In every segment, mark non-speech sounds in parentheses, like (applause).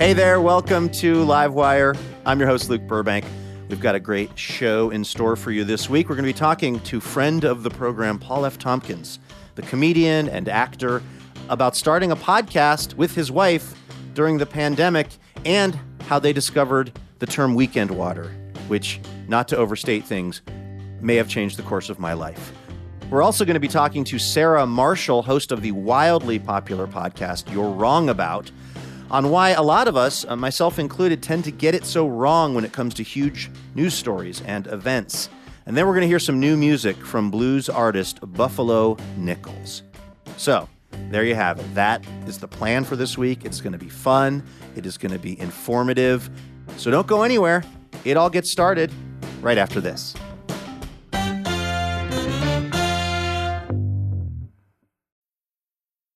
Hey there, welcome to Livewire. I'm your host, Luke Burbank. We've got a great show in store for you this week. We're going to be talking to friend of the program, Paul F. Tompkins, the comedian and actor, about starting a podcast with his wife during the pandemic and how they discovered the term weekend water, which, not to overstate things, may have changed the course of my life. We're also going to be talking to Sarah Marshall, host of the wildly popular podcast You're Wrong About, on why a lot of us, uh, myself included, tend to get it so wrong when it comes to huge news stories and events. And then we're going to hear some new music from blues artist Buffalo Nichols. So, there you have it. That is the plan for this week. It's going to be fun, it is going to be informative. So, don't go anywhere. It all gets started right after this.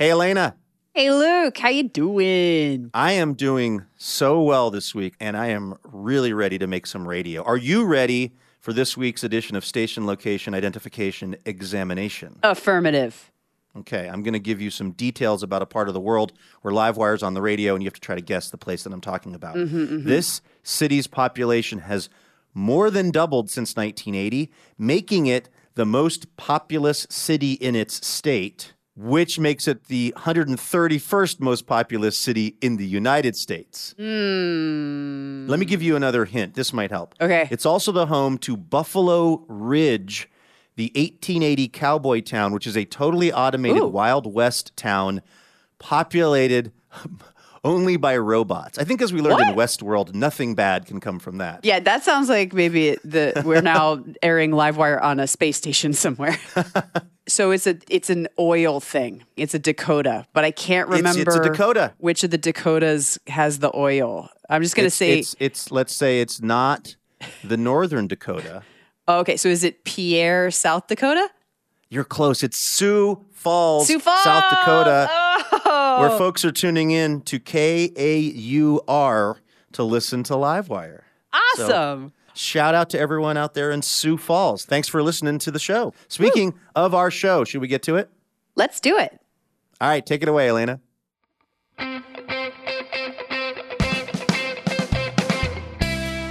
Hey, Elena. Hey Luke, how you doing? I am doing so well this week, and I am really ready to make some radio. Are you ready for this week's edition of Station Location Identification Examination? Affirmative. Okay, I'm going to give you some details about a part of the world where Livewire's on the radio, and you have to try to guess the place that I'm talking about. Mm-hmm, mm-hmm. This city's population has more than doubled since 1980, making it the most populous city in its state, which makes it the 131st most populous city in the United States. Hmm. Let me give you another hint. This might help. Okay. It's also the home to Buffalo Ridge, the 1880 cowboy town, which is a totally automated Ooh. Wild West town populated (laughs) only by robots. I think, as we learned in Westworld, nothing bad can come from that. Yeah, that sounds like maybe the we're now (laughs) airing Livewire on a space station somewhere. (laughs) so it's a it's an oil thing. It's a Dakota, but I can't remember it's a Dakota. which of the Dakotas has the oil. I'm just gonna say it's, it's let's say it's not the northern Dakota. (laughs) okay. So is it Pierre, South Dakota? You're close. It's Sioux Falls, Sioux Falls, South Dakota, Oh, where folks are tuning in to K A U R to listen to Livewire. awesome. Shout out to everyone out there in Sioux Falls. Thanks for listening to the show. Speaking of our show, should we get to it? Let's do it. All right, take it away, Elena.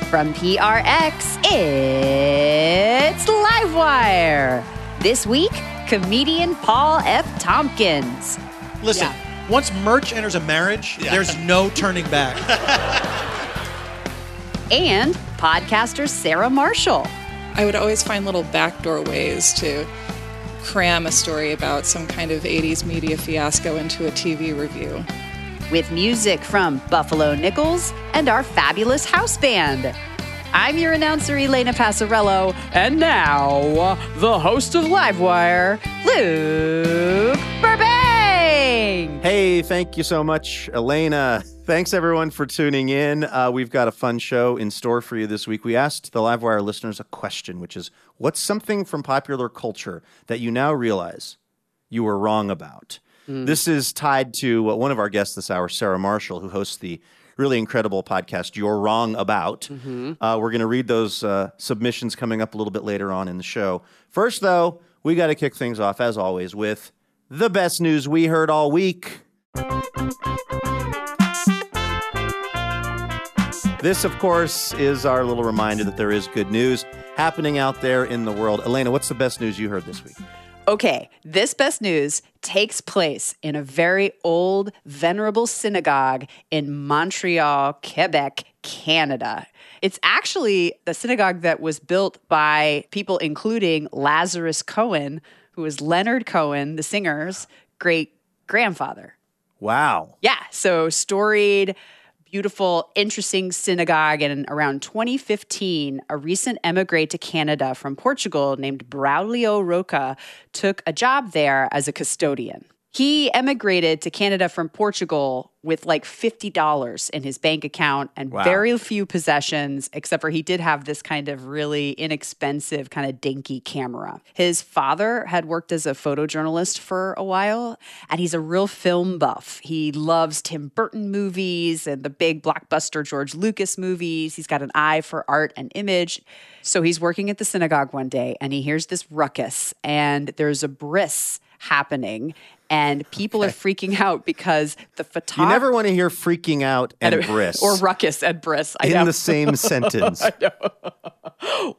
From PRX, it's Livewire. This week, comedian Paul F. Tompkins. Listen, once merch enters a marriage, there's no turning back. (laughs) and podcaster Sarah Marshall. I would always find little backdoor ways to cram a story about some kind of 80s media fiasco into a TV review. with music from Buffalo Nichols and our fabulous house band. I'm your announcer, Elena Passarello, and now the host of Livewire, Luke Burbank. Hey, thank you so much, Elena. Thanks everyone for tuning in. Uh, we've got a fun show in store for you this week. We asked the Livewire listeners a question, which is what's something from popular culture that you now realize you were wrong about? This is tied to uh, one of our guests this hour, Sarah Marshall, who hosts the really incredible podcast You're Wrong About. Uh, we're going to read those uh, submissions coming up a little bit later on in the show. First, though, we got to kick things off, as always, with the best news we heard all week. This, of course, is our little reminder that there is good news happening out there in the world. Elena, what's the best news you heard this week? Okay, this best news takes place in a very old, venerable synagogue in Montreal, Quebec, Canada. It's actually the synagogue that was built by people including Lazarus Cohen, who was Leonard Cohen, the singer's great grandfather. Wow. Yeah, so storied, beautiful, interesting synagogue. And around 2015, a recent emigre to Canada from Portugal named Braulio Roca took a job there as a custodian. He emigrated to Canada from Portugal with like $50 in his bank account and Wow. very few possessions, except for he did have this kind of really inexpensive, kind of dinky camera. His father had worked as a photojournalist for a while, and he's a real film buff. He loves Tim Burton movies and the big blockbuster George Lucas movies. He's got an eye for art and image. So he's working at the synagogue one day and he hears this ruckus, and there's a bris happening. And people are freaking out because the photographer. You never want to hear freaking out and (laughs) bris or ruckus and bris. I in know. the same (laughs) sentence.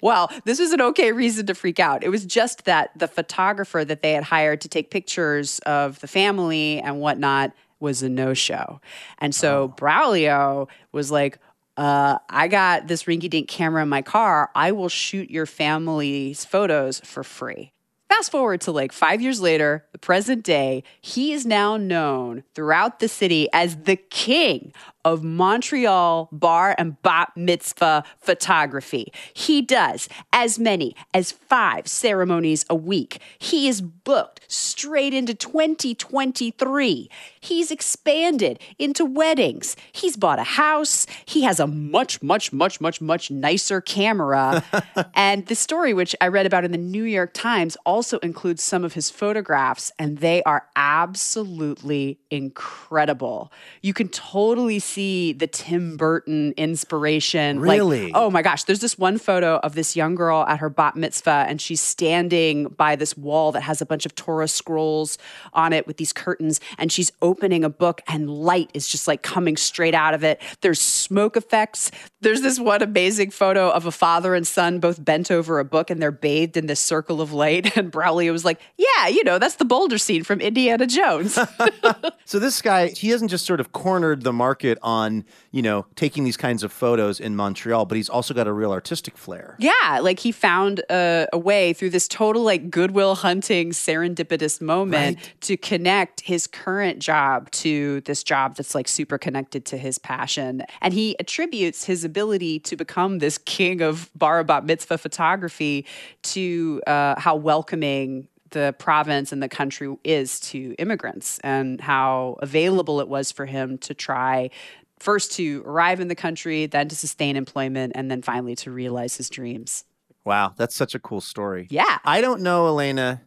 Well, this was an okay reason to freak out. It was just that the photographer that they had hired to take pictures of the family and whatnot was a no show. And so Braulio was like, uh, I got this rinky dink camera in my car. I will shoot your family's photos for free. Fast forward to like five years later, the present day, he is now known throughout the city as the king of Montreal bar and bat mitzvah photography. He does as many as five ceremonies a week. He is booked straight into 2023. He's expanded into weddings. He's bought a house. He has a much, much, much, much, much nicer camera. (laughs) and the story, which I read about in the New York Times, also includes some of his photographs, and they are absolutely incredible. You can totally see the Tim Burton inspiration. Like, Really? oh my gosh, there's this one photo of this young girl at her bat mitzvah, and she's standing by this wall that has a bunch of Torah scrolls on it with these curtains, and she's opening a book, and light is just like coming straight out of it. There's smoke effects. There's this one amazing photo of a father and son both bent over a book, and they're bathed in this circle of light. (laughs) And Braulio was like, "Yeah, you know, that's the boulder scene from Indiana Jones." (laughs) (laughs) So this guy, he hasn't just sort of cornered the market on, you know, taking these kinds of photos in Montreal, but he's also got a real artistic flair. Yeah, like he found a, a way through this total like goodwill hunting serendipitous moment to connect his current job to this job that's like super connected to his passion. And he attributes his ability to become this king of bar bat mitzvah photography to uh, how welcoming the province and the country is to immigrants and how available it was for him to try first to arrive in the country, then to sustain employment, and then finally to realize his dreams. Wow, that's such a cool story. Yeah. I don't know, Elena,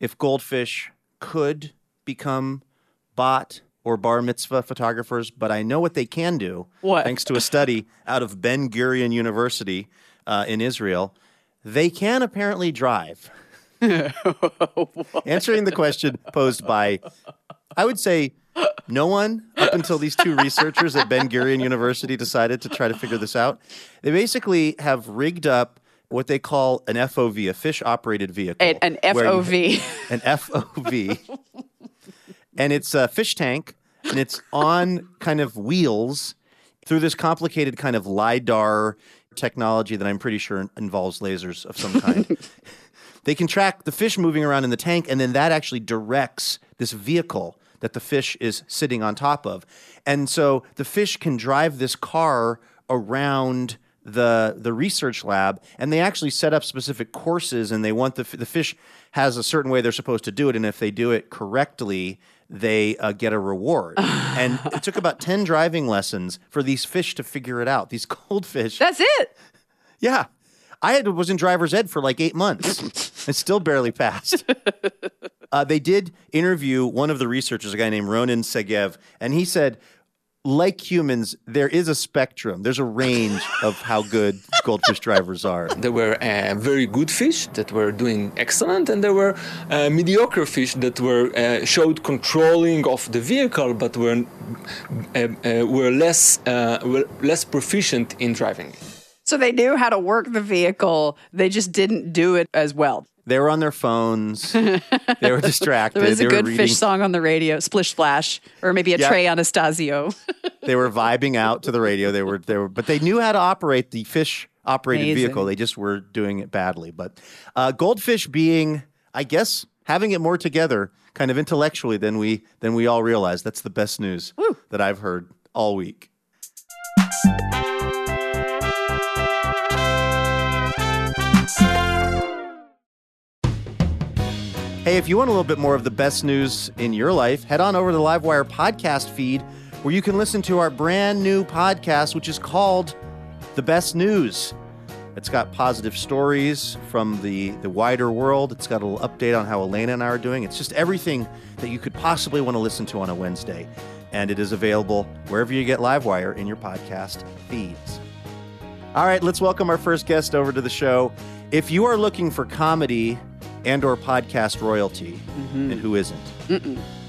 if goldfish could become bot or bar mitzvah photographers, but I know what they can do. What? Thanks to a study out of Ben Gurion University uh, in Israel. They can apparently drive. (laughs) Answering the question posed by, I would say, no one up until these two researchers at Ben Gurion University decided to try to figure this out. They basically have rigged up what they call an FOV, a fish operated vehicle. An, an you- FOV. an FOV. and it's a fish tank and it's on kind of wheels through this complicated kind of LIDAR technology that I'm pretty sure involves lasers of some kind. (laughs) they can track the fish moving around in the tank, and then that actually directs this vehicle that the fish is sitting on top of. And so the fish can drive this car around the the research lab and they actually set up specific courses and they want the f- the fish has a certain way they're supposed to do it and if they do it correctly they uh, get a reward (sighs) and it took about 10 driving lessons for these fish to figure it out these (laughs) goldfish That's it. yeah. I had, was in driver's ed for like eight months. (laughs) I still barely passed. uh, they did interview one of the researchers, a guy named Ronen Segev, and he said, like humans, there is a spectrum. There's a range of how good goldfish drivers are. There were uh, very good fish that were doing excellent, and there were uh, mediocre fish that were uh, showed controlling of the vehicle, but were uh, uh, were less uh, were less proficient in driving. So they knew how to work the vehicle, they just didn't do it as well. They were on their phones. (laughs) they were distracted. There was a were good fish song on the radio, Splish Splash, or maybe a Yep. Trey Anastasio. (laughs) They were vibing out to the radio. They were they were, but they knew how to operate the fish operated Amazing. vehicle. They just were doing it badly. But uh, goldfish being, I guess, having it more together, kind of intellectually than we than we all realize. That's the best news that I've heard all week. Hey, if you want a little bit more of the best news in your life, head on over to the Livewire podcast feed where you can listen to our brand new podcast, which is called The Best News. It's got positive stories from the, the wider world. It's got a little update on how Elena and I are doing. It's just everything that you could possibly want to listen to on a Wednesday. And it is available wherever you get Livewire in your podcast feeds. All right, let's welcome our first guest over to the show. If you are looking for comedy and or podcast royalty, and who isn't?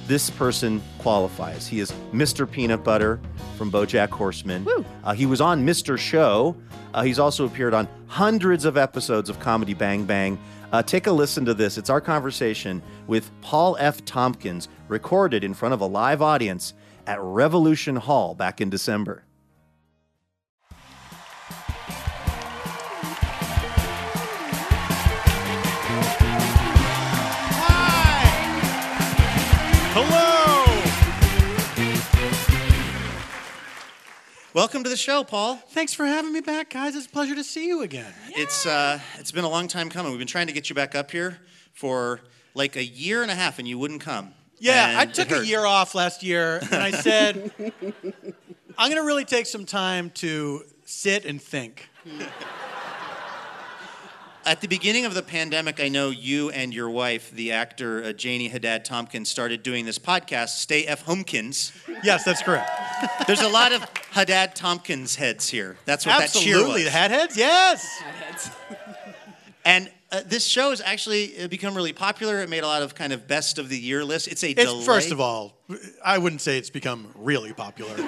This person qualifies. He is Mr. Peanut Butter from BoJack Horseman. Uh, he was on Mr. Show. Uh, he's also appeared on hundreds of episodes of Comedy Bang Bang. Uh, take a listen to this. It's our conversation with Paul F. Tompkins, recorded in front of a live audience at Revolution Hall back in December. Welcome to the show, Paul. Thanks for having me back, guys. It's a pleasure to see you again. It's uh, it's been a long time coming. We've been trying to get you back up here for like a year and a half, and you wouldn't come. Yeah, And I it took a hurt. year off last year, and I said, (laughs) I'm going to really take some time to sit and think. (laughs) At the beginning of the pandemic, I know you and your wife, the actor uh, Janie Haddad Tompkins, started doing this podcast, Stay F. Homekins. Yes, that's correct. (laughs) There's a lot of Haddad Tompkins heads here. That's what that cheer was. Absolutely. The hat heads? Yes. (laughs) And uh, this show has actually uh, become really popular. It made a lot of kind of best of the year lists. It's a It's, delight. first of all, I wouldn't say it's become really popular. (laughs)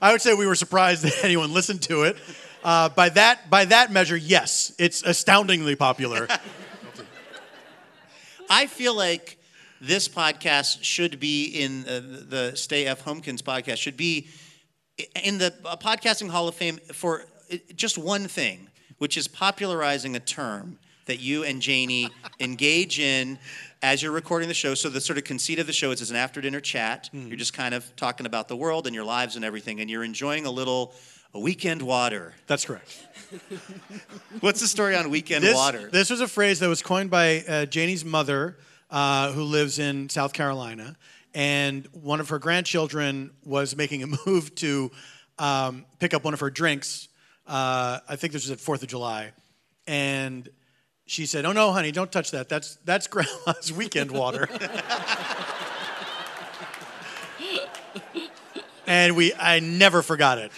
I would say we were surprised that anyone listened to it. Uh, by that by that measure, yes, it's astoundingly popular. (laughs) I feel like this podcast should be in uh, the Stay F. Homekins podcast should be in the uh, podcasting Hall of Fame for uh, just one thing, which is popularizing a term that you and Janie (laughs) engage in as you're recording the show. So the sort of conceit of the show is it's an after dinner chat. You're just kind of talking about the world and your lives and everything, and you're enjoying a little a weekend water. That's correct. (laughs) What's the story on weekend this, water? This was a phrase that was coined by uh, Janie's mother, uh, who lives in South Carolina. And one of her grandchildren was making a (laughs) move to um, pick up one of her drinks. Uh, I think this was at 4th of July. And she said, Oh, no, honey, don't touch that. That's, that's (laughs) grandma's weekend water. And we, I never forgot it.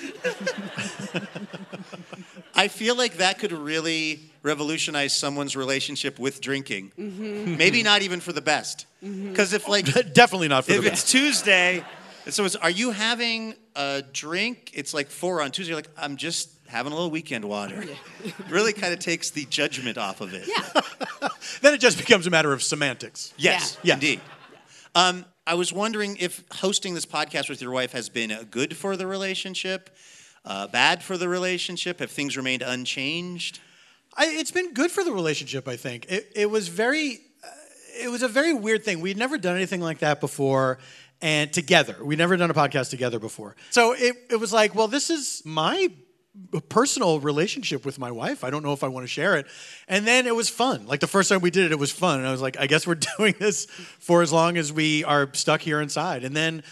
I feel like that could really revolutionize someone's relationship with drinking. Mm-hmm. Maybe not even for the best. Because if like (laughs) Definitely not for if the best. If it's best. Tuesday, so it's, are you having a drink? It's like four on Tuesday. You're like, I'm just having a little weekend water. (laughs) really kind of takes the judgment off of it. Yeah. (laughs) Then it just becomes a matter of semantics. Yes, Yeah. indeed. Um, I was wondering if hosting this podcast with your wife has been good for the relationship, uh, bad for the relationship. Have things remained unchanged? I, it's been good for the relationship. I think it, it was very, uh, it was a very weird thing. We'd never done anything like that before, and together, we'd never done a podcast together before. So it, it was like, well, this is my personal relationship with my wife. I don't know if I want to share it. And then it was fun. Like the first time we did it, it was fun, and I was like, I guess we're (laughs) doing this for as long as we are stuck here inside. And then,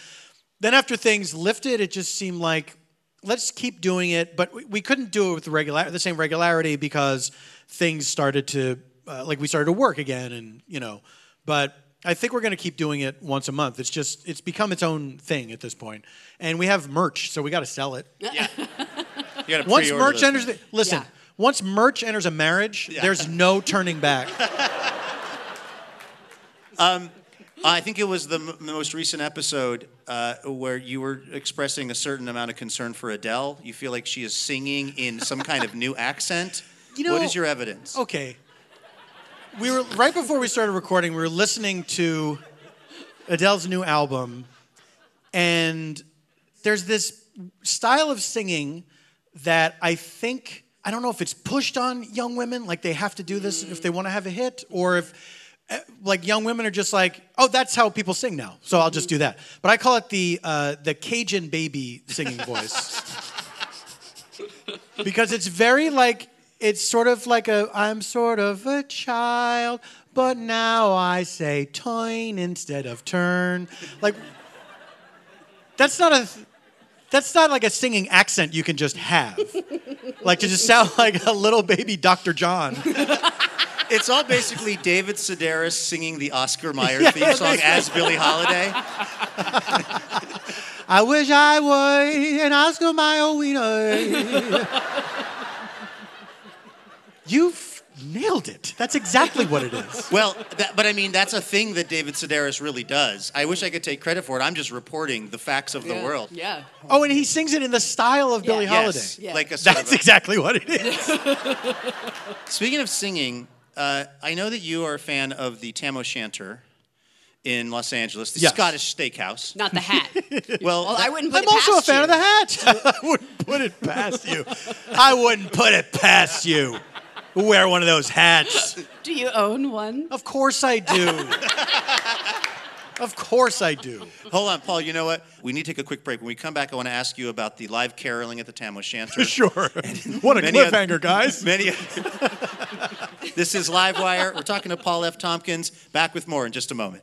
then after things lifted, it just seemed like let's keep doing it, but we, we couldn't do it with the regular the same regularity because things started to uh, like we started to work again, and you know, but I think we're going to keep doing it once a month. It's just it's become its own thing at this point, and we have merch, so we got to sell it. Gotta (laughs) Once pre-order merch enters, the, listen. Yeah. Once merch enters a marriage, there's no turning back. (laughs) I think it was the, m- the most recent episode uh, where you were expressing a certain amount of concern for Adele. You feel like she is singing in some kind of new accent. You know- what is your evidence? Okay. We were right before we started recording. We were listening to Adele's new album, and there's this style of singing that I think I don't know if it's pushed on young women, like they have to do this if they want to have a hit, or if eh, like young women are just like, oh, that's how people sing now, so I'll just do that. But I call it the uh, the Cajun baby singing voice (laughs) because it's very like it's sort of like a I'm sort of a child, but now I say toin instead of turn. Like that's not a that's not like a singing accent you can just have. like to just sound like a little baby Dr. John. (laughs) It's all basically David Sedaris singing the Oscar Mayer (laughs) Yeah, theme song as Billie Holiday. (laughs) I wish I were an Oscar Mayer winner. You've nailed it. That's exactly what it is. (laughs) Well, that, but I mean, that's a thing that David Sedaris really does. I wish I could take credit for it. I'm just reporting the facts of the world. Yeah. Oh, and he sings it in the style of Billie Holiday. Yes, Yeah. like a sort That's of a- exactly what it is. (laughs) Speaking of singing, uh, I know that you are a fan of the Tam O'Shanter in Los Angeles, the Yes. Scottish steakhouse. Not the hat. (laughs) Well, Well, I wouldn't put it. I'm it also a fan you. of the hat. I wouldn't put it past you. I wouldn't put it past you. Wear one of those hats. (gasps) Do you own one? Of course I do. (laughs) Of course I do. hold on, Paul. You know what? We need to take a quick break. When we come back, I want to ask you about the live caroling at the Tam O'Shanter. (laughs) Sure. (laughs) What a Many other- cliffhanger, guys. Many. this is Livewire. We're talking to Paul F. Tompkins. Back with more in just a moment.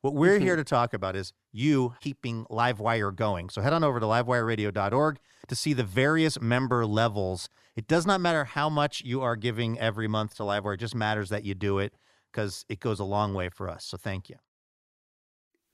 What we're Mm-hmm. here to talk about is you keeping Livewire going. So head on over to livewireradio.org to see the various member levels. It does not matter how much you are giving every month to Livewire, it just matters that you do it because it goes a long way for us. So thank you.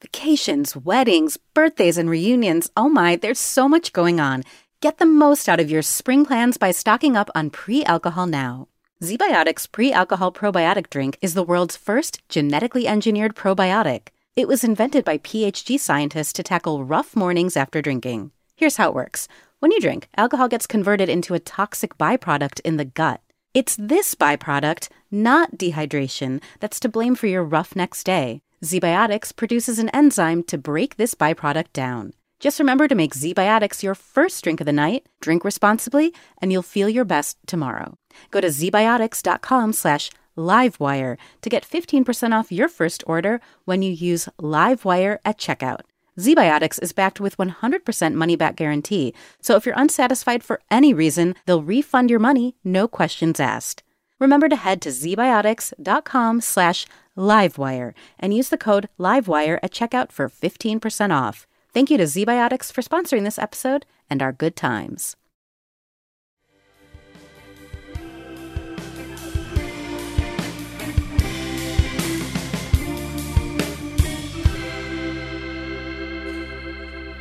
Vacations, weddings, birthdays, and reunions. Oh my, there's so much going on. Get the most out of your spring plans by stocking up on pre alcohol now. ZBiotics pre alcohol probiotic drink is the world's first genetically engineered probiotic. It was invented by PhD scientists to tackle rough mornings after drinking. Here's how it works when you drink, alcohol gets converted into a toxic byproduct in the gut. It's this byproduct, not dehydration, that's to blame for your rough next day. ZBiotics produces an enzyme to break this byproduct down. Just remember to make ZBiotics your first drink of the night, drink responsibly, and you'll feel your best tomorrow. Go to zbiotics.com slash livewire to get 15% off your first order when you use livewire at checkout. ZBiotics is backed with 100% money back guarantee, so if you're unsatisfied for any reason, they'll refund your money, no questions asked. Remember to head to zbiotics.com slash livewire and use the code livewire at checkout for 15% off. Thank you to ZBiotics for sponsoring this episode and our good times.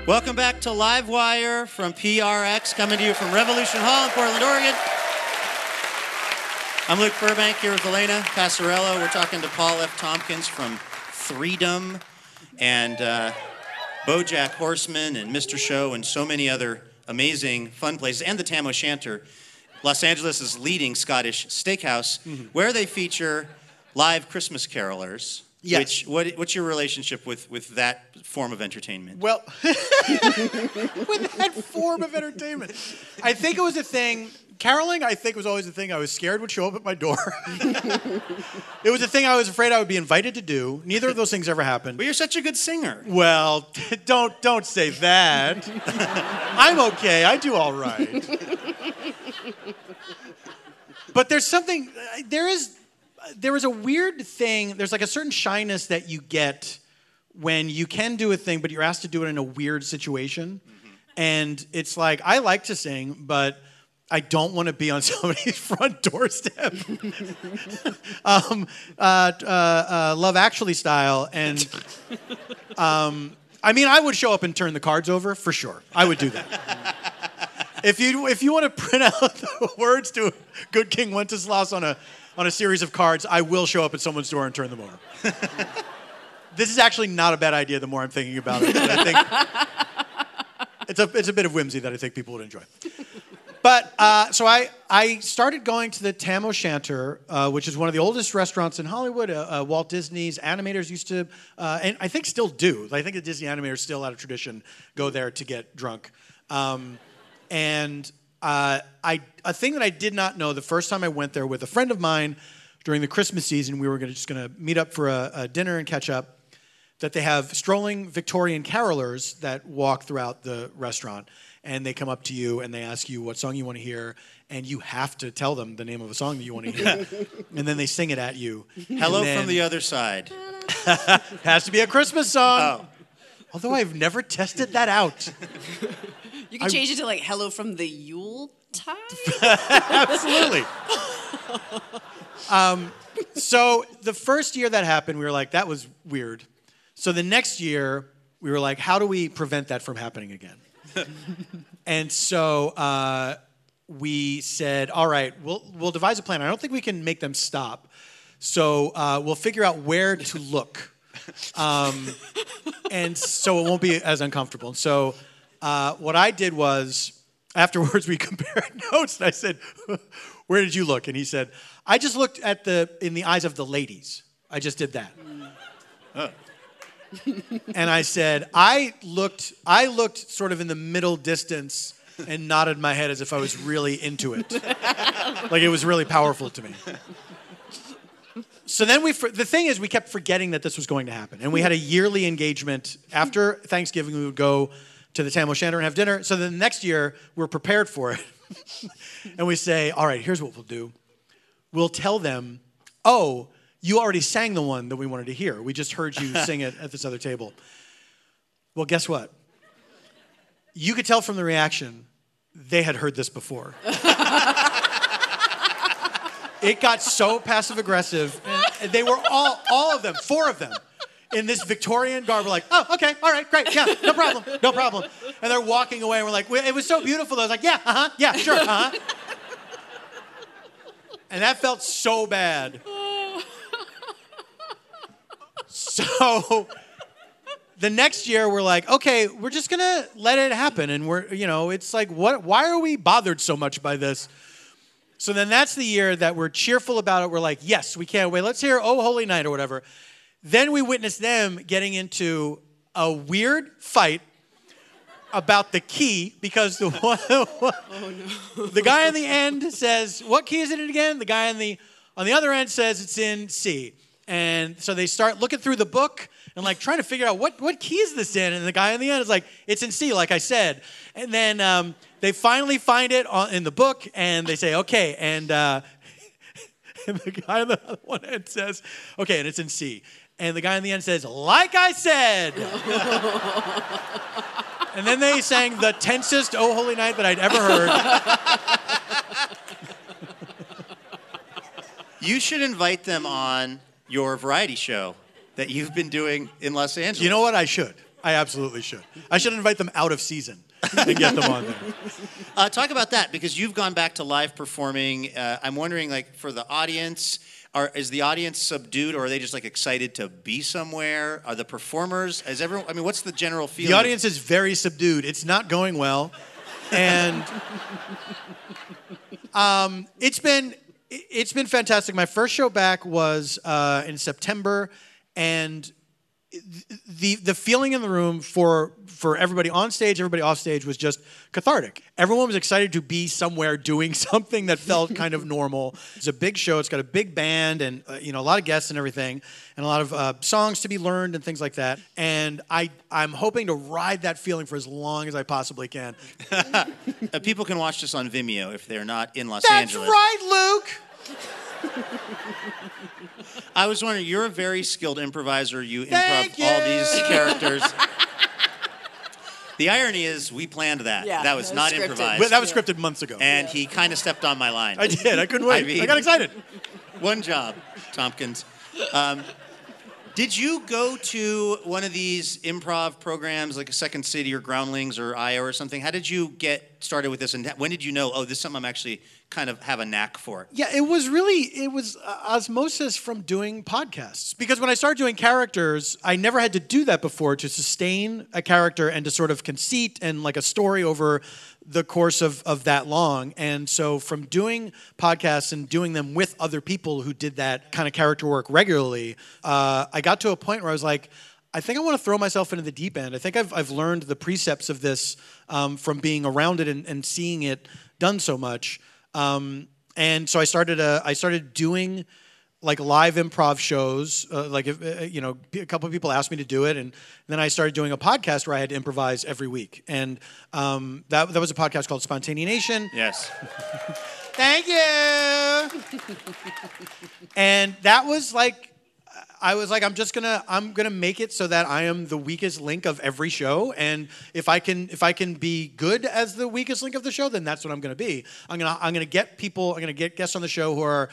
Welcome back to Livewire from PRX, coming to you from Revolution Hall in Portland, Oregon. I'm Luke Burbank here with Elena Passarello. We're talking to Paul F. Tompkins from Freedom and uh, Bojack Horseman and Mr. Show and so many other amazing fun places, and the Tam O'Shanter, Los Angeles' leading Scottish steakhouse, where they feature live Christmas carolers. Yes. Which, what, what's your relationship with, with that form of entertainment? Well, (laughs) with that form of entertainment, I think it was a thing. Caroling, I think, was always a thing I was scared would show up at my door. (laughs) it was a thing I was afraid I would be invited to do. Neither of those things ever happened. But you're such a good singer. Well, (laughs) don't don't say that. I'm okay. I do all right. But there's something. Uh, there is. There is a weird thing. There's like a certain shyness that you get when you can do a thing, but you're asked to do it in a weird situation. And it's like I like to sing, but I don't want to be on (laughs) somebody's front doorstep. (laughs) um, uh, uh, uh, Love Actually style, and um, I mean, I would show up and turn the cards over for sure. I would do that. (laughs) if you if you want to print out the words to "Good King Wenceslas" on a on a series of cards, I will show up at someone's door and turn them over. (laughs) this is actually not a bad idea. The more I'm thinking about it, I think (laughs) it's a it's a bit of whimsy that I think people would enjoy. But uh, so I, I started going to the Tam O'Shanter, uh, which is one of the oldest restaurants in Hollywood. Uh, uh, Walt Disney's animators used to, uh, and I think still do. I think the Disney animators still out of tradition go there to get drunk. Um, and uh, I, a thing that I did not know the first time I went there with a friend of mine during the Christmas season, we were gonna, just going to meet up for a, a dinner and catch up. That they have strolling Victorian carolers that walk throughout the restaurant and they come up to you and they ask you what song you want to hear, and you have to tell them the name of a song that you want to hear, (laughs) and then they sing it at you. Hello then- from the other side. (laughs) has to be a Christmas song. Oh. Although I've never tested that out. (laughs) You can I- change it to like "Hello from the Yule Tide." (laughs) Absolutely. Um, so the first year that happened, we were like, that was weird. So the next year, we were like, how do we prevent that from happening again? (laughs) and so uh, we said, all right, we'll, we'll devise a plan. I don't think we can make them stop. So uh, we'll figure out where to look. Um, and so it won't be as uncomfortable. So uh, what I did was, afterwards (laughs) we compared (laughs) notes, and I said, (laughs) "Where did you look?" And he said, "I just looked at the in the eyes of the ladies. I just did that." and I said, "I looked. I looked sort of in the middle distance." And nodded my head as if I was really into it. like it was really powerful to me. So then we, the thing is, we kept forgetting that this was going to happen. And we had a yearly engagement. After Thanksgiving, we would go to the Tam O'Shanter and have dinner. So then the next year, we're prepared for it. (laughs) and we say, all right, here's what we'll do. We'll tell them, oh, you already sang the one that we wanted to hear. We just heard you sing it at this other table. Well, guess what? You could tell from the reaction, they had heard this before. (laughs) it got so passive aggressive. They were all, all of them, four of them, in this Victorian garb. We're like, oh, okay, all right, great, yeah, no problem, no problem. And they're walking away, and we're like, it was so beautiful. I was like, yeah, uh huh, yeah, sure, uh huh. And that felt so bad. So the next year we're like, okay, we're just gonna let it happen, and we're, you know, it's like, what? Why are we bothered so much by this? So then that's the year that we're cheerful about it. We're like, yes, we can't wait. Let's hear Oh Holy Night or whatever. Then we witness them getting into a weird fight about the key because the (laughs) one, the guy on the end says, "What key is it again?" The guy on the on the other end says it's in C. And so they start looking through the book and like trying to figure out what what key is this in. And the guy in the end is like, it's in C, like I said. And then um, they finally find it on, in the book, and they say, okay. And uh, (laughs) and the guy on the other one end says, okay, and it's in C. And the guy in the end says, like I said. (laughs) and then they sang the tensest Oh Holy Night that I'd ever heard. You should invite them on your variety show that you've been doing in Los Angeles. You know what? I should. I absolutely should. I should invite them out of season and get them on there. Uh, talk about that because you've gone back to live performing. Uh, I'm wondering, like, for the audience, are, is the audience subdued or are they just like excited to be somewhere? Are the performers? Is everyone? I mean, what's the general feeling? The audience is very subdued. It's not going well, and um, it's been it's been fantastic. My first show back was uh, in September, and the the feeling in the room for for everybody on stage, everybody off stage was just cathartic. Everyone was excited to be somewhere doing (laughs) something that felt kind of (laughs) normal. It's a big show. It's got a big band and uh, you know a lot of guests and everything, and a lot of uh, songs to be learned and things like that. And I I'm hoping to ride that feeling for as long as I possibly can. (laughs) Uh, people can watch this on Vimeo if they're not in Los That's Angeles. That's right, Luke. I was wondering, you're a very skilled improviser. You Thank improv all these (laughs) characters. the irony is, we planned that. Yeah, that was that was not scripted. improvised. But that was scripted months ago. And he kind of stepped on my line. I did. I couldn't (laughs) wait. I got excited. One job, Tompkins. Um, did you go to one of these improv programs like a Second City or Groundlings or IO or something? How did you get started with this? And when did you know, oh, this is something I'm actually kind of have a knack for? It. Yeah, it was really it was uh, osmosis from doing podcasts. Because when I started doing characters, I never had to do that before to sustain a character and to sort of conceit and like a story over the course of, of that long. And so from doing podcasts and doing them with other people who did that kind of character work regularly, uh, I got to a point where I was like, I think I want to throw myself into the deep end. I think I've, I've learned the precepts of this um, from being around it and, and seeing it done so much. Um, and so I started a, I started doing like live improv shows. Uh, like if, uh, you know, a couple of people asked me to do it, and then I started doing a podcast where I had to improvise every week. And um, that that was a podcast called Spontaneanation. Yes. (laughs) Thank you. (laughs) and that was like I was like, I'm just gonna, I'm gonna make it so that I am the weakest link of every show, and if I can, if I can be good as the weakest link of the show, then that's what I'm gonna be. I'm gonna, I'm gonna get people, I'm gonna get guests on the show who are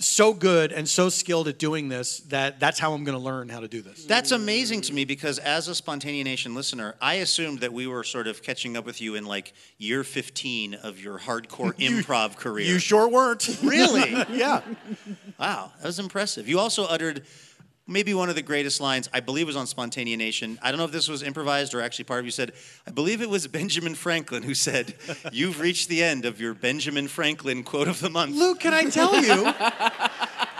so good and so skilled at doing this that that's how I'm gonna learn how to do this. That's amazing to me because as a Spontaneanation listener, I assumed that we were sort of catching up with you in like year 15 of your hardcore (laughs) improv career. You sure weren't. Really? (laughs) yeah. Wow, that was impressive. You also uttered maybe one of the greatest lines, I believe was on Spontaneanation. I don't know if this was improvised or actually part of you said, I believe it was Benjamin Franklin who said, (laughs) You've reached the end of your Benjamin Franklin quote of the month. Luke, can I tell you? (laughs)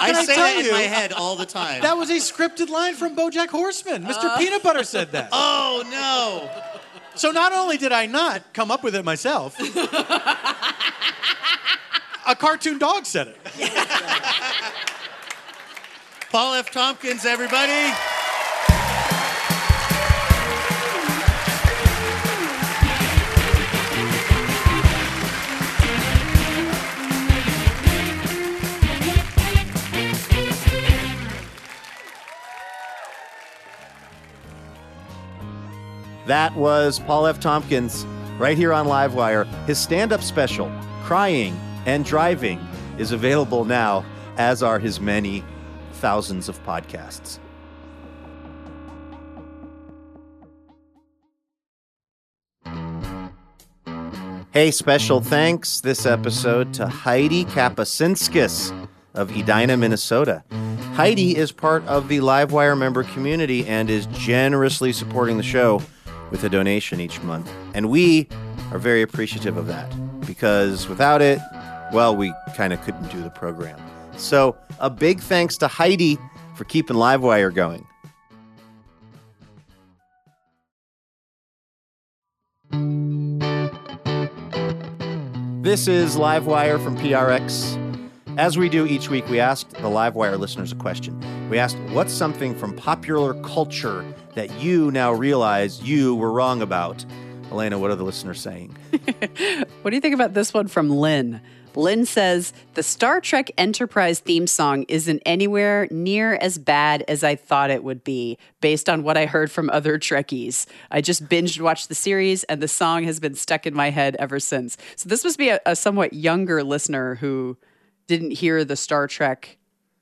I Can I say tell that in you? my head all the time. That was a scripted line from BoJack Horseman. Mr. Uh-huh. Peanut Butter said that. (laughs) oh no. So not only did I not come up with it myself, a cartoon dog said it. Paul F. Tompkins, everybody. That was Paul F. Tompkins right here on Livewire. His stand up special, Crying and Driving, is available now, as are his many thousands of podcasts. Hey, special thanks this episode to Heidi Kapasinskis of Edina, Minnesota. Heidi is part of the Livewire member community and is generously supporting the show with a donation each month. And we are very appreciative of that because without it, well, we kind of couldn't do the program. So, a big thanks to Heidi for keeping Livewire going. This is Livewire from PRX. As we do each week, we ask the Livewire listeners a question. We asked, what's something from popular culture that you now realize you were wrong about? Elena, what are the listeners saying? (laughs) What do you think about this one from Lynn? Lynn says the Star Trek Enterprise theme song isn't anywhere near as bad as I thought it would be, based on what I heard from other Trekkies. I just binged watched the series, and the song has been stuck in my head ever since. So this must be a, a somewhat younger listener who didn't hear the Star Trek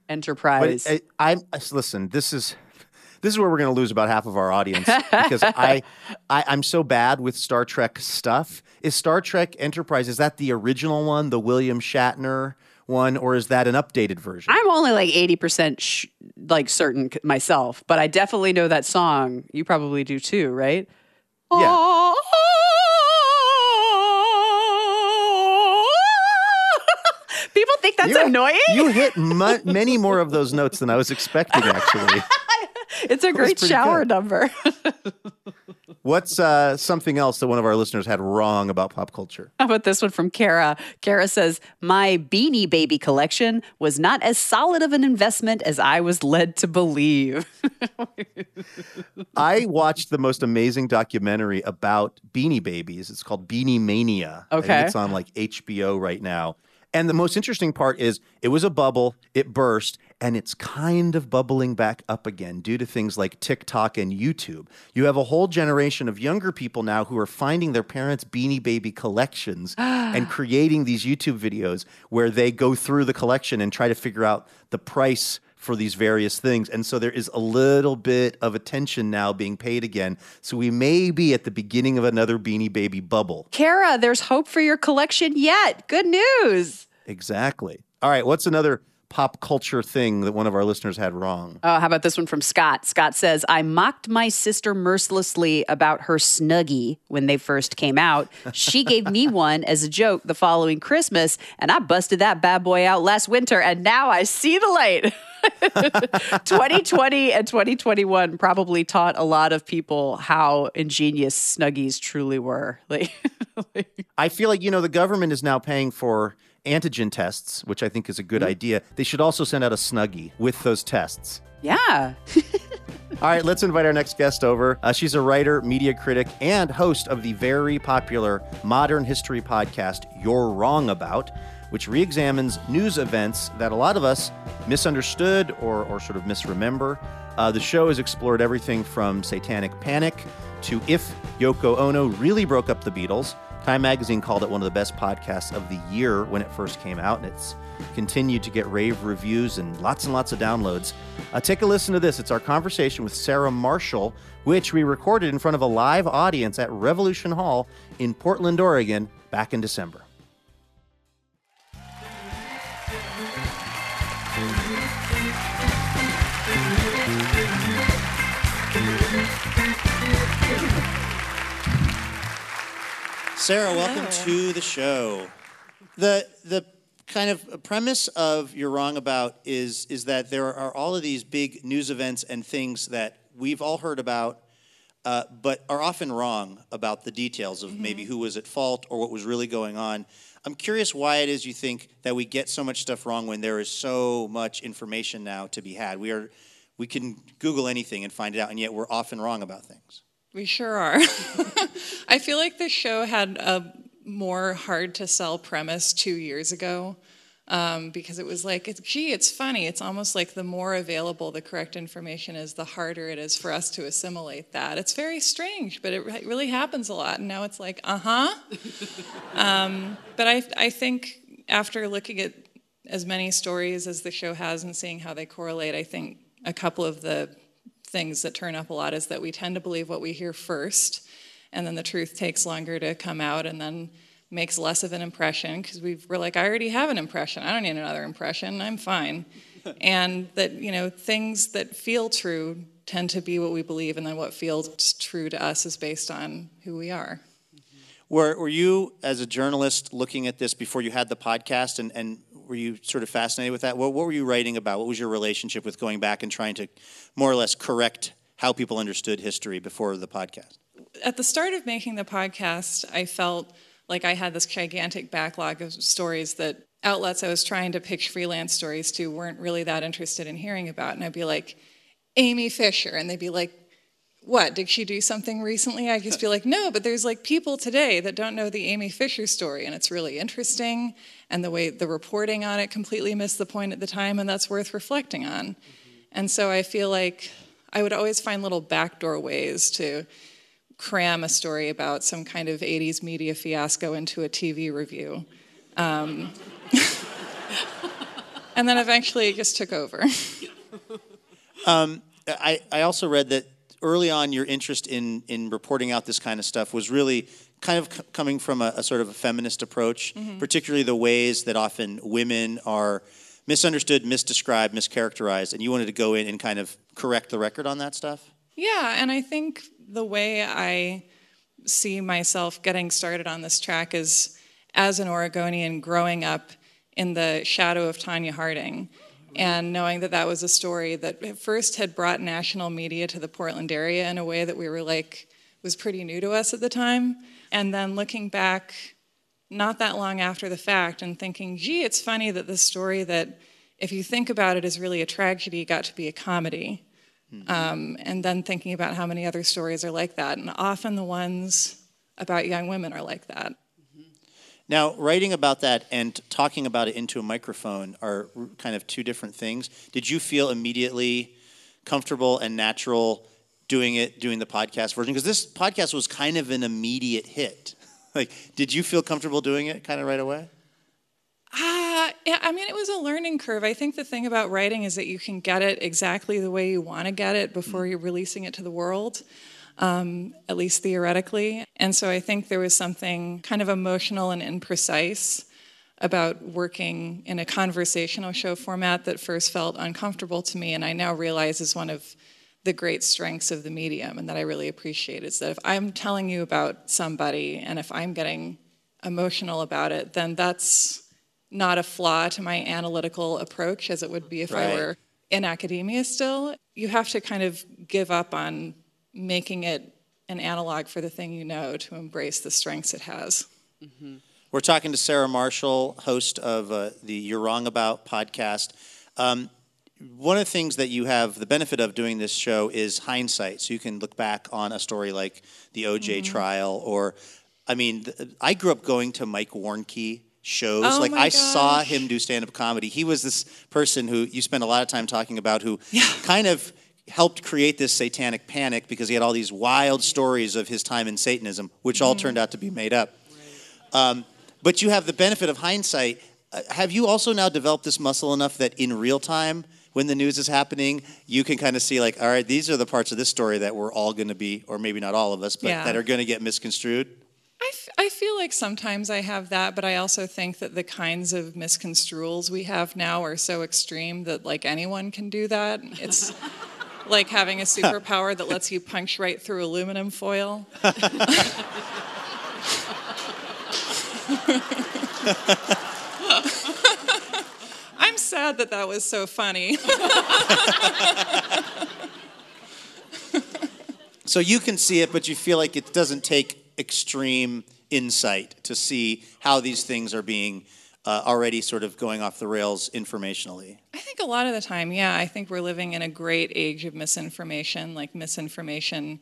Enterprise. But I, I listen. This is this is where we're going to lose about half of our audience because (laughs) I, I I'm so bad with Star Trek stuff. Is Star Trek Enterprise is that the original one, the William Shatner one, or is that an updated version? I'm only like 80% sh- like certain c- myself, but I definitely know that song. You probably do too, right? Yeah. (laughs) People think that's You- annoying. You hit mu- many more of those notes than I was expecting. Actually, (laughs) it's a great shower good. number. (laughs) what's uh, something else that one of our listeners had wrong about pop culture? How about this one from Kara? Kara says, My Beanie Baby collection was not as solid of an investment as I was led to believe. (laughs) I watched the most amazing documentary about Beanie Babies. It's called Beanie Mania. Okay. it's on like HBO right now. And the most interesting part is it was a bubble, it burst, and it's kind of bubbling back up again due to things like TikTok and YouTube. You have a whole generation of younger people now who are finding their parents' Beanie Baby collections (gasps) and creating these YouTube videos where they go through the collection and try to figure out the price for these various things. And so there is a little bit of attention now being paid again. So we may be at the beginning of another Beanie Baby bubble. Kara, there's hope for your collection yet. Good news. Exactly. All right. What's another pop culture thing that one of our listeners had wrong? Oh, how about this one from Scott? Scott says, I mocked my sister mercilessly about her Snuggie when they first came out. She gave me (laughs) one as a joke the following Christmas, and I busted that bad boy out last winter, and now I see the light. (laughs) 2020 and 2021 probably taught a lot of people how ingenious Snuggies truly were. (laughs) Like, I feel like, you know, the government is now paying for antigen tests, which I think is a good idea. They should also send out a Snuggie with those tests. yeah. (laughs) All right, let's invite our next guest over. Uh, she's a writer, media critic, and host of the very popular modern history podcast, You're Wrong About, which re examines news events that a lot of us misunderstood or, or sort of misremember. Uh, the show has explored everything from satanic panic to if Yoko Ono really broke up the Beatles. Time magazine called it one of the best podcasts of the year when it first came out, and it's continued to get rave reviews and lots and lots of downloads. Uh, take a listen to this. It's our conversation with Sarah Marshall, which we recorded in front of a live audience at Revolution Hall in Portland, Oregon, back in December. Sarah, welcome to the show. The the kind of premise of you're wrong about is is that there are all of these big news events and things that we've all heard about, uh, but are often wrong about the details of maybe who was at fault or what was really going on. I'm curious why it is you think that we get so much stuff wrong when there is so much information now to be had. We are we can Google anything and find it out, and yet we're often wrong about things. We sure are. (laughs) I feel like this show had a more hard to sell premise two years ago um, because it was like, it's, gee, it's funny. It's almost like the more available the correct information is, the harder it is for us to assimilate that. It's very strange, but it re- really happens a lot. And now it's like, uh huh. (laughs) um, but I, I think after looking at as many stories as the show has and seeing how they correlate, I think a couple of the things that turn up a lot is that we tend to believe what we hear first, and then the truth takes longer to come out and then makes less of an impression because we're like, I already have an impression. I don't need another impression. I'm fine. (laughs) and that, you know, things that feel true tend to be what we believe, and then what feels true to us is based on who we are. Were, were you, as a journalist, looking at this before you had the podcast, and, and were you sort of fascinated with that? What, what were you writing about? What was your relationship with going back and trying to more or less correct how people understood history before the podcast? At the start of making the podcast, I felt like I had this gigantic backlog of stories that outlets I was trying to pitch freelance stories to weren't really that interested in hearing about. And I'd be like, Amy Fisher. And they'd be like, what? Did she do something recently? I just be like, no, but there's like people today that don't know the Amy Fisher story, and it's really interesting. And the way the reporting on it completely missed the point at the time, and that's worth reflecting on. And so I feel like I would always find little backdoor ways to cram a story about some kind of 80s media fiasco into a TV review. Um, (laughs) and then eventually it just took over. Um, I, I also read that early on your interest in, in reporting out this kind of stuff was really kind of c- coming from a, a sort of a feminist approach, Mhm. particularly the ways that often women are misunderstood, misdescribed, mischaracterized, and you wanted to go in and kind of correct the record on that stuff? Yeah, and I think the way I see myself getting started on this track is as an Oregonian growing up in the shadow of Tonya Harding and knowing that that was a story that at first had brought national media to the Portland area in a way that we were like was pretty new to us at the time and then looking back not that long after the fact and thinking gee it's funny that this story that if you think about it is really a tragedy got to be a comedy um, and then thinking about how many other stories are like that. And often the ones about young women are like that. Now, writing about that and talking about it into a microphone are kind of two different things. Did you feel immediately comfortable and natural doing it, doing the podcast version? Because this podcast was kind of an immediate hit. (laughs) Like, did you feel comfortable doing it kind of right away? Ah, yeah, I mean, it was a learning curve. I think the thing about writing is that you can get it exactly the way you want to get it before you're releasing it to the world, um, at least theoretically. And so I think there was something kind of emotional and imprecise about working in a conversational show format that first felt uncomfortable to me, and I now realize is one of the great strengths of the medium and that I really appreciate is that if I'm telling you about somebody and if I'm getting emotional about it, then that's not a flaw to my analytical approach as it would be if I were in academia still. You have to kind of give up on making it an analog for the thing you know to embrace the strengths it has. We're talking to Sarah Marshall, host of uh, the You're Wrong About podcast. Um, one of the things that you have the benefit of doing this show is hindsight. So you can look back on a story like the OJ Mhm. trial, or, I mean, th- I grew up going to Mike Warnke shows. Oh like I saw him do stand up comedy. He was this person who you spent a lot of time talking about who kind of helped create this satanic panic because he had all these wild stories of his time in Satanism, which all Mhm. turned out to be made up. Um, but you have the benefit of hindsight. Uh, have you also now developed this muscle enough that in real time, when the news is happening, you can kind of see like, all right, these are the parts of this story that we're all going to be, or maybe not all of us, but Yeah. that are going to get misconstrued. I, f- I feel like sometimes I have that, but I also think that the kinds of misconstruals we have now are so extreme that like anyone can do that. It's (laughs) like having a (laughs) superpower that lets you punch right through aluminum foil. (laughs) I'm sad that that was so funny. (laughs) So you can see it, but you feel like it doesn't take extreme insight to see how these things are being uh, already sort of going off the rails informationally. I think a lot of the time, yeah, I think we're living in a great age of misinformation. Like, misinformation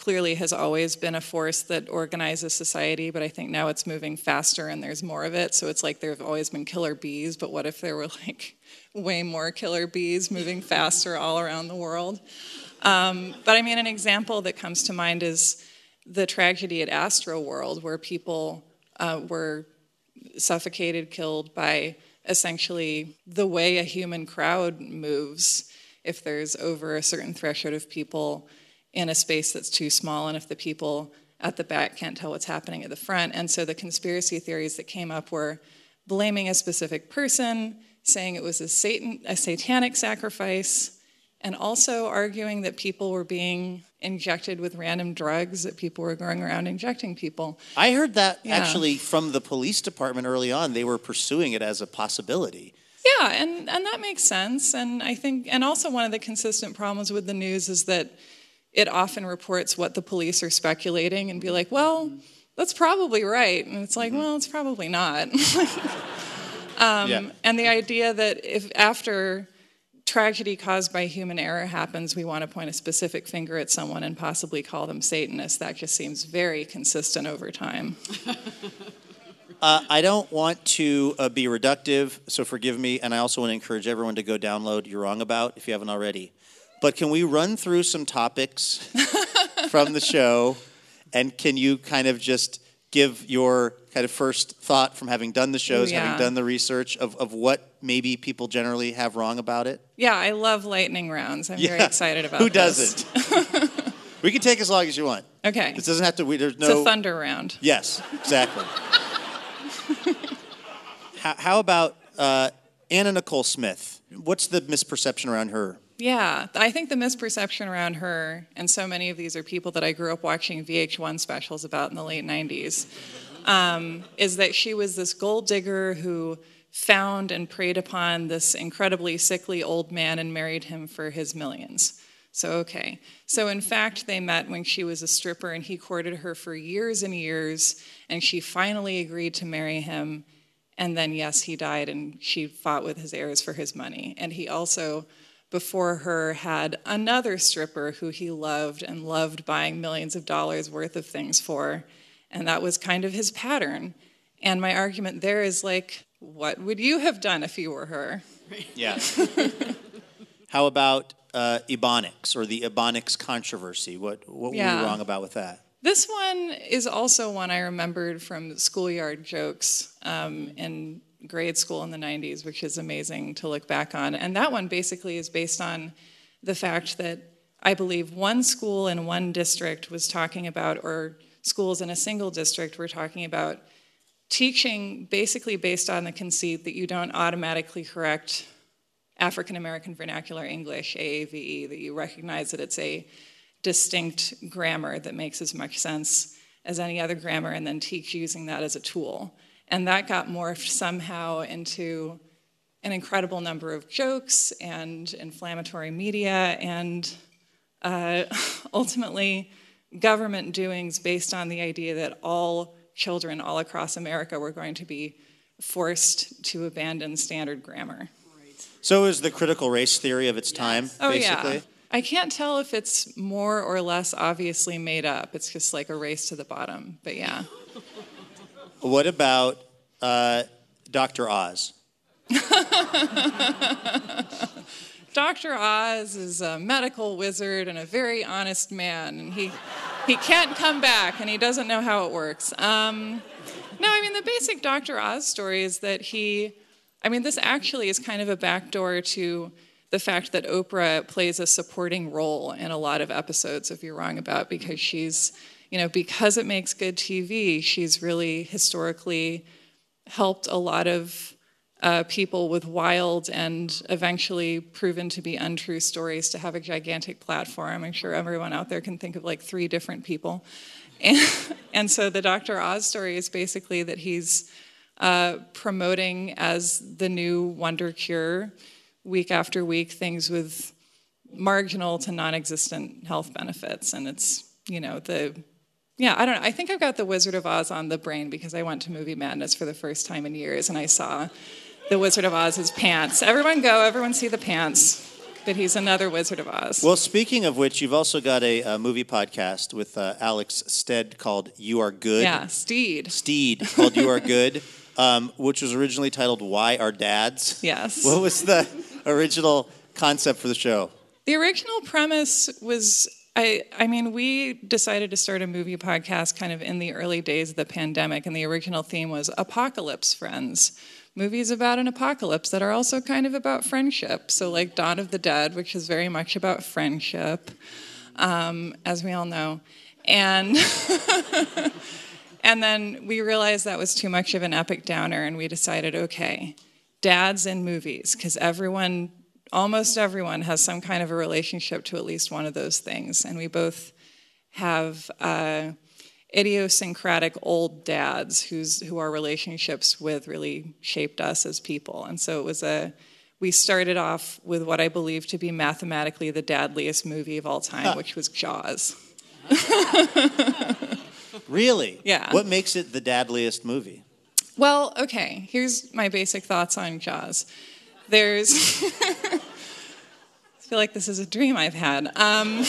clearly has always been a force that organizes society, but I think now it's moving faster and there's more of it. So it's like there have always been killer bees, but what if there were (laughs) like way more killer bees moving faster all around the world? Um, but I mean, an example that comes to mind is the tragedy at Astro World, where people uh, were suffocated, killed by essentially the way a human crowd moves if there's over a certain threshold of people in a space that's too small and if the people at the back can't tell what's happening at the front. And so the conspiracy theories that came up were blaming a specific person, saying it was a Satan a satanic sacrifice, and also arguing that people were being injected with random drugs, that people were going around injecting people. I heard that Yeah. actually from the police department early on. They were pursuing it as a possibility. Yeah, and, and that makes sense. And I think, and also one of the consistent problems with the news is that it often reports what the police are speculating and be like, well, that's probably right. And it's like, well, it's probably not. (laughs) Um, Yeah. And the idea that if after tragedy caused by human error happens, we want to point a specific finger at someone and possibly call them Satanists, that just seems very consistent over time. (laughs) Uh, I don't want to uh, be reductive, so forgive me, and I also want to encourage everyone to go download You're Wrong About if you haven't already. But can we run through some topics (laughs) from the show, and can you kind of just give your kind of first thought from having done the shows, yeah. having done the research of, of what maybe people generally have wrong about it? Yeah, I love lightning rounds. I'm very excited about this. Who this. doesn't? (laughs) we can take as long as you want. Okay. This doesn't have to. We, there's It's no a thunder round. Yes, exactly. (laughs) how, how about uh, Anna Nicole Smith? What's the misperception around her? Yeah, I think the misperception around her, and so many of these are people that I grew up watching VH1 specials about in the late 90s, um, is that she was this gold digger who found and preyed upon this incredibly sickly old man and married him for his millions. So, okay. So, in fact, they met when she was a stripper and he courted her for years and years, and she finally agreed to marry him. And then, yes, he died, and she fought with his heirs for his money. And he also, before her, had another stripper who he loved and loved buying millions of dollars worth of things for. And that was kind of his pattern. And my argument there is like, what would you have done if you were her? Yeah. (laughs) how about uh, Ebonics or the Ebonics controversy? What what were you wrong about with that? This one is also one I remembered from schoolyard jokes um, in grade school in the 90s, which is amazing to look back on. And that one basically is based on the fact that I believe one school in one district was talking about, or schools in a single district were talking about teaching basically based on the conceit that you don't automatically correct African American Vernacular English, AAVE, that you recognize that it's a distinct grammar that makes as much sense as any other grammar, and then teach using that as a tool. And that got morphed somehow into an incredible number of jokes and inflammatory media, and uh, (laughs) ultimately government doings based on the idea that all children all across America were going to be forced to abandon standard grammar. So is the critical race theory of its time, Oh, basically. yeah. I can't tell if it's more or less obviously made up. It's just like a race to the bottom. But yeah. What about uh, Dr. Oz? (laughs) Dr. Oz is a medical wizard and a very honest man, and he, he can't come back and he doesn't know how it works. Um, no, I mean, the basic Dr. Oz story is that he, I mean, this actually is kind of a backdoor to the fact that Oprah plays a supporting role in a lot of episodes of You're Wrong About because she's, you know, because it makes good TV, she's really historically helped a lot of uh, people with wild and eventually proven to be untrue stories to have a gigantic platform. I'm sure everyone out there can think of like three different people. And, (laughs) and so the Dr. Oz story is basically that he's uh, promoting as the new wonder cure week after week things with marginal to non-existent health benefits and it's you know the yeah i don't know i think i've got the wizard of oz on the brain because i went to movie madness for the first time in years and i saw the wizard of oz's pants everyone go everyone see the pants but he's another wizard of oz Well, speaking of which, you've also got a, uh movie podcast with uh, Alex Stead called You Are Good. yeah steed Steed called You Are Good, (laughs) um, which was originally titled Why Are Dads? Yes. What was the (laughs) original concept for the show? The original premise was I I mean we decided to start a movie podcast kind of in the early days of the pandemic and the original theme was apocalypse friends. Movies about an apocalypse that are also kind of about friendship. So like Dawn of the Dead, which is very much about friendship, um, as we all know. And (laughs) and then we realized that was too much of an epic downer and we decided, okay, dads in movies, because everyone, almost everyone, has some kind of a relationship to at least one of those things. And we both have uh, idiosyncratic old dads whose who our relationships with really shaped us as people. And so it was a we started off with what I believe to be mathematically the dadliest movie of all time, which was Jaws. (laughs) Really? Yeah. What makes it the dadliest movie? Well, okay, here's my basic thoughts on Jaws. There's. (laughs) I feel like this is a dream I've had. Um,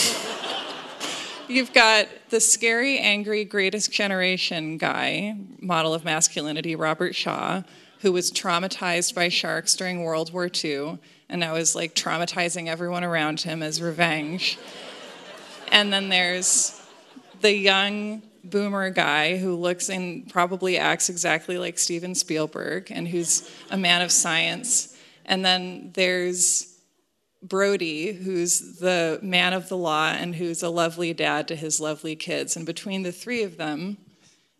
you've got the scary, angry, greatest generation guy, model of masculinity, Robert Shaw, who was traumatized by sharks during World War II and now is like traumatizing everyone around him as revenge. And then there's the young boomer guy who looks and probably acts exactly like Steven Spielberg and who's a man of science. And then there's Brody, who's the man of the law and who's a lovely dad to his lovely kids. And between the three of them,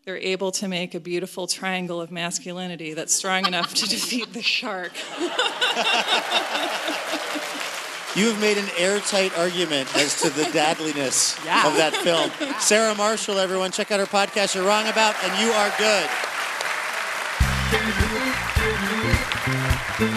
they're able to make a beautiful triangle of masculinity that's strong enough to (laughs) defeat the shark. (laughs) You have made an airtight argument as to the dadliness (laughs) Yeah. of that film. Sarah Marshall, everyone, check out her podcast, You're Wrong About, and You Are Good. That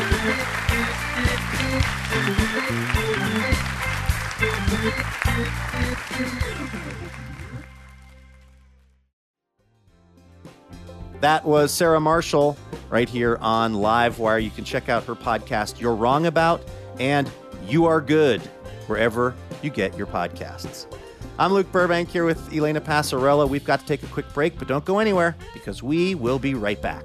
was Sarah Marshall right here on Livewire. You can check out her podcast, You're Wrong About, and You Are Good, wherever you get your podcasts. I'm Luke Burbank here with Elena Passarello. We've got to take a quick break, but don't go anywhere because we will be right back.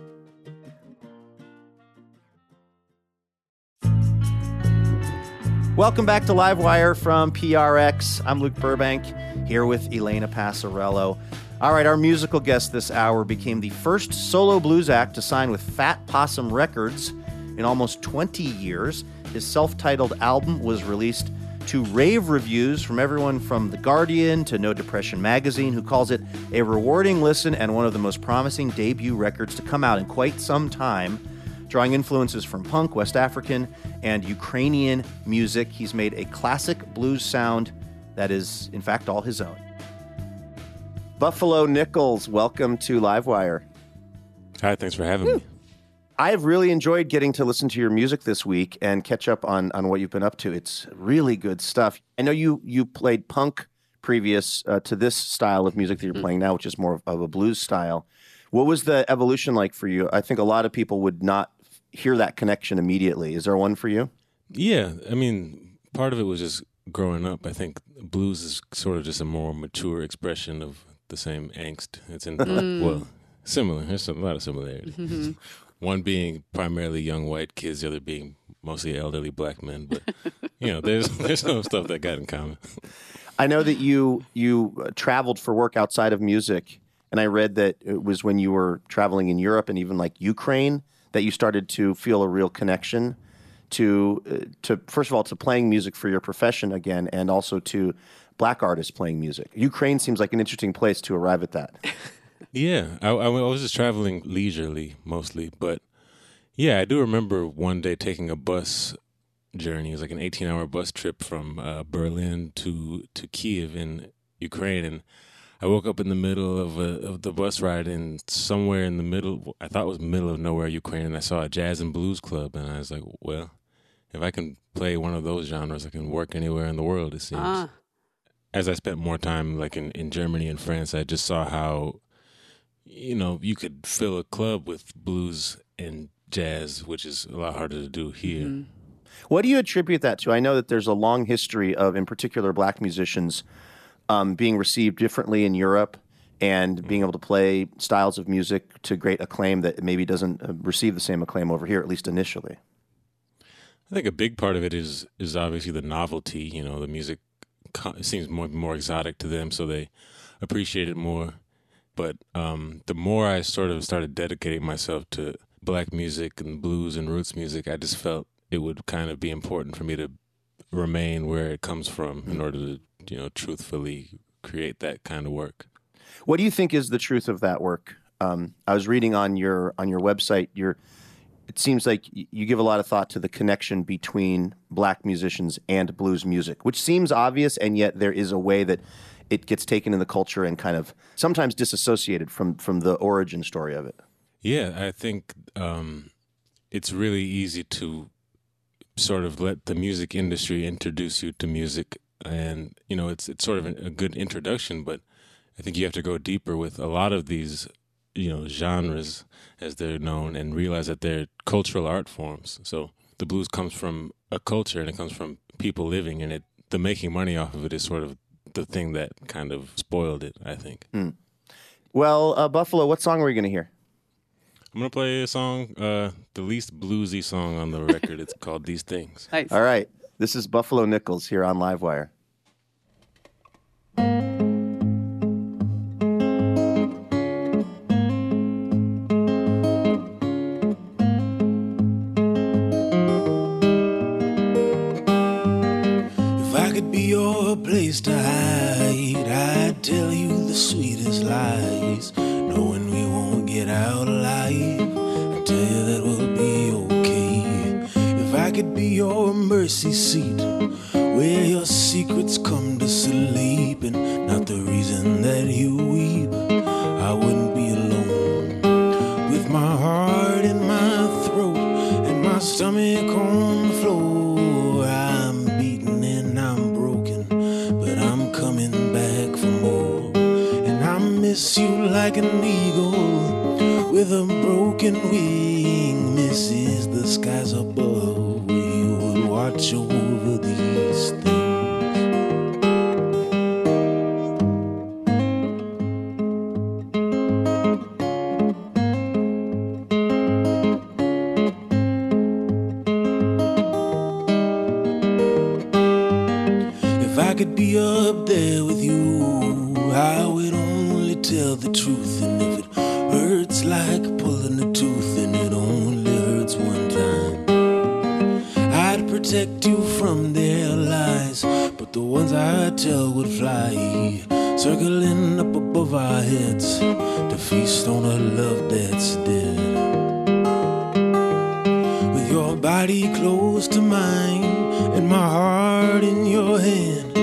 Welcome back to Livewire from PRX. I'm Luke Burbank here with Elena Passarello. All right, our musical guest this hour became the first solo blues act to sign with Fat Possum Records in almost 20 years. His self titled album was released to rave reviews from everyone from The Guardian to No Depression Magazine, who calls it a rewarding listen and one of the most promising debut records to come out in quite some time. Drawing influences from punk, West African, and Ukrainian music, he's made a classic blues sound that is, in fact, all his own. Buffalo Nichols, welcome to Livewire. Hi, thanks for having me. I have really enjoyed getting to listen to your music this week and catch up on, on what you've been up to. It's really good stuff. I know you you played punk previous uh, to this style of music that you're playing now, which is more of, of a blues style. What was the evolution like for you? I think a lot of people would not hear that connection immediately. Is there one for you? Yeah, I mean, part of it was just growing up. I think blues is sort of just a more mature expression of the same angst. It's in Mm. well, similar. There's a lot of similarities. Mhm. One being primarily young white kids, the other being mostly elderly black men. But you know, there's (laughs) there's some stuff that got in common. I know that you you uh, traveled for work outside of music, and I read that it was when you were traveling in Europe and even like Ukraine that you started to feel a real connection to uh, to first of all to playing music for your profession again, and also to black artists playing music. Ukraine seems like an interesting place to arrive at that. (laughs) Yeah, I, I, was just traveling leisurely mostly, but yeah, I do remember one day taking a bus journey. It was like an 18-hour bus trip from uh, Berlin to to Kiev in Ukraine, and I woke up in the middle of a, of the bus ride, and somewhere in the middle, I thought it was middle of nowhere, Ukraine, and I saw a jazz and blues club, and I was like, well, if I can play one of those genres, I can work anywhere in the world. It seems. Ah. As I spent more time, like in, in Germany and France, I just saw how you know, you could fill a club with blues and jazz, which is a lot harder to do here. What do you attribute that to? I know that there's a long history of, in particular, black musicians um, being received differently in Europe and being able to play styles of music to great acclaim that maybe doesn't uh, receive the same acclaim over here, at least initially. I think a big part of it is is obviously the novelty. You know, the music seems more more exotic to them, so they appreciate it more. But um, the more I sort of started dedicating myself to black music and blues and roots music, I just felt it would kind of be important for me to remain where it comes from in order to you know truthfully create that kind of work. What do you think is the truth of that work? Um, I was reading on your on your website. Your it seems like you give a lot of thought to the connection between black musicians and blues music, which seems obvious, and yet there is a way that it gets taken in the culture and kind of sometimes disassociated from from the origin story of it. Yeah, I think um, it's really easy to sort of let the music industry introduce you to music, and you know, it's it's sort of a good introduction, but I think you have to go deeper with a lot of these, you know, genres as they're known, and realize that they're cultural art forms. So the blues comes from a culture, and it comes from people living, and it the making money off of it is sort of the thing that kind of spoiled it. I think. Hmm. Well, uh, Buffalo, what song are we going to hear? I'm gonna play a song, uh, the least bluesy song on the record. it's called "These Things." Nice. All right, this is Buffalo Nichols here on Livewire. If I could be your place to hide, I'd tell you the sweetest lies. Knowing we won't get out alive, I tell you that we'll your mercy seat, where your secrets come to sleep, and not the reason that you weep, I wouldn't be alone. With my heart in my throat and my stomach on the floor, I'm beaten and I'm broken, but I'm coming back for more. And I miss you like an eagle with a broken wing, misses the skies above. Over these things. If I could be up there with you, I would only tell the truth. And if it hurts like protect you from their lies. But the ones I tell would fly, circling up above our heads to feast on a love that's dead. With your body close to mine and my heart in your hand.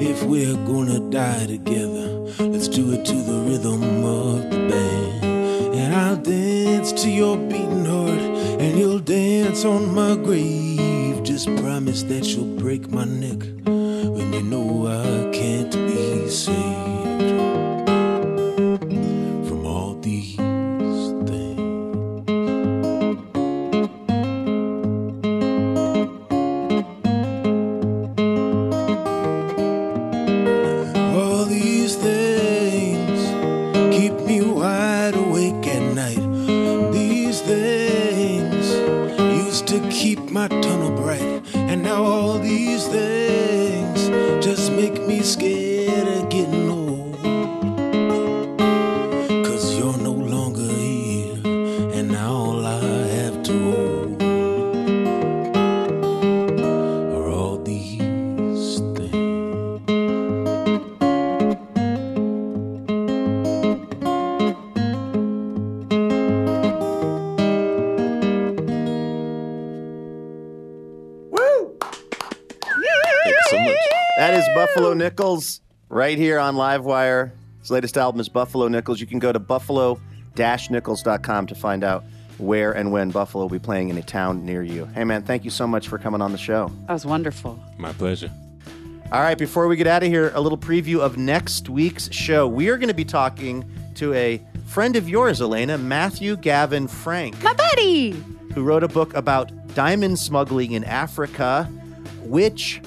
If we're gonna die together, let's do it to the rhythm of the band. And I'll dance to your beating heart, and you'll dance on my grave. Just promise that you'll break my neck. When you know I can't be saved on Livewire. His latest album is Buffalo Nichols. You can go to buffalo-nichols.com to find out where and when Buffalo will be playing in a town near you. Hey, man, thank you so much for coming on the show. That was wonderful. My pleasure. All right, before we get out of here, a little preview of next week's show. We are going to be talking to a friend of yours, Elena, Matthew Gavin Frank. My buddy! who wrote a book about diamond smuggling in Africa, which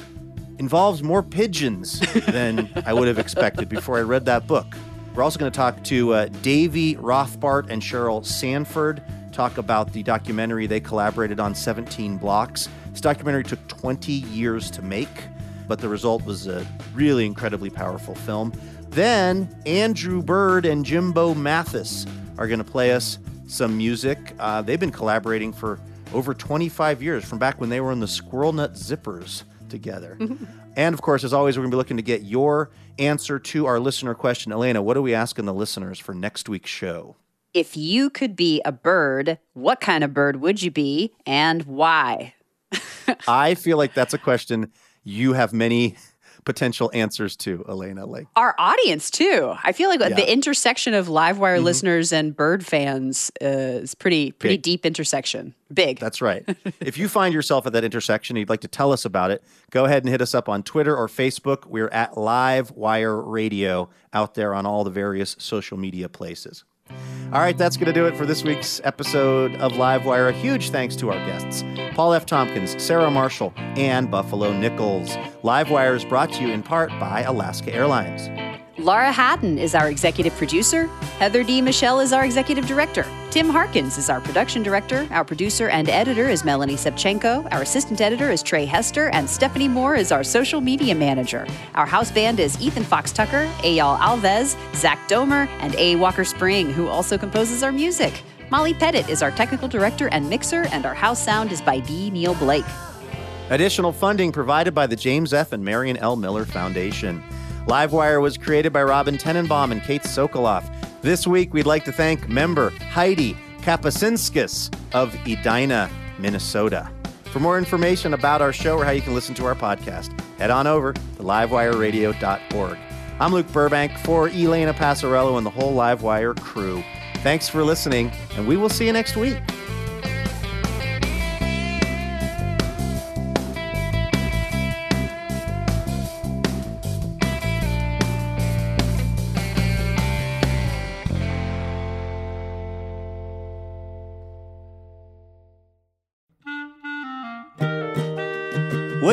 involves more pigeons than I would have expected before I read that book. We're also going to talk to uh, Davy Rothbart and Cheryl Sanford, talk about the documentary they collaborated on 17 Blocks. This documentary took 20 years to make, but the result was a really incredibly powerful film. Then Andrew Bird and Jimbo Mathus are going to play us some music. Uh, they've been collaborating for over 25 years, from back when they were in the Squirrel Nut Zippers. Together. and of course, as always, we're going to be looking to get your answer to our listener question. Elena, what are we asking the listeners for next week's show? If you could be a bird, what kind of bird would you be and why? (laughs) I feel like that's a question you have many potential answers to, Elena. Like Our audience, too. I feel like Yeah. the intersection of Livewire Mhm. listeners and bird fans uh, is pretty pretty Big. deep intersection. Big. That's right. (laughs) if you find yourself at that intersection and you'd like to tell us about it, go ahead and hit us up on Twitter or Facebook. We're at Live Wire Radio out there on all the various social media places. All right, that's going to do it for this week's episode of Livewire. A huge thanks to our guests, Paul F. Tompkins, Sarah Marshall, and Buffalo Nichols. Livewire is brought to you in part by Alaska Airlines. Laura Haddon is our executive producer. Heather D. Michelle is our executive director. Tim Harkins is our production director. Our producer and editor is Melanie Sepchenko. Our assistant editor is Trey Hester. And Stephanie Moore is our social media manager. Our house band is Ethan Fox Tucker, Ayal Alves, Zach Domer, and A. Walker Spring, who also composes our music. Molly Pettit is our technical director and mixer, and our house sound is by D. Neil Blake. Additional funding provided by the James F. and Marion L. Miller Foundation. Livewire was created by Robin Tenenbaum and Kate Sokoloff. This week, we'd like to thank member Heidi Kapasinskis of Edina, Minnesota. For more information about our show or how you can listen to our podcast, head on over to livewireradio.org. I'm Luke Burbank for Elena Passarello and the whole Livewire crew. Thanks for listening, and we will see you next week.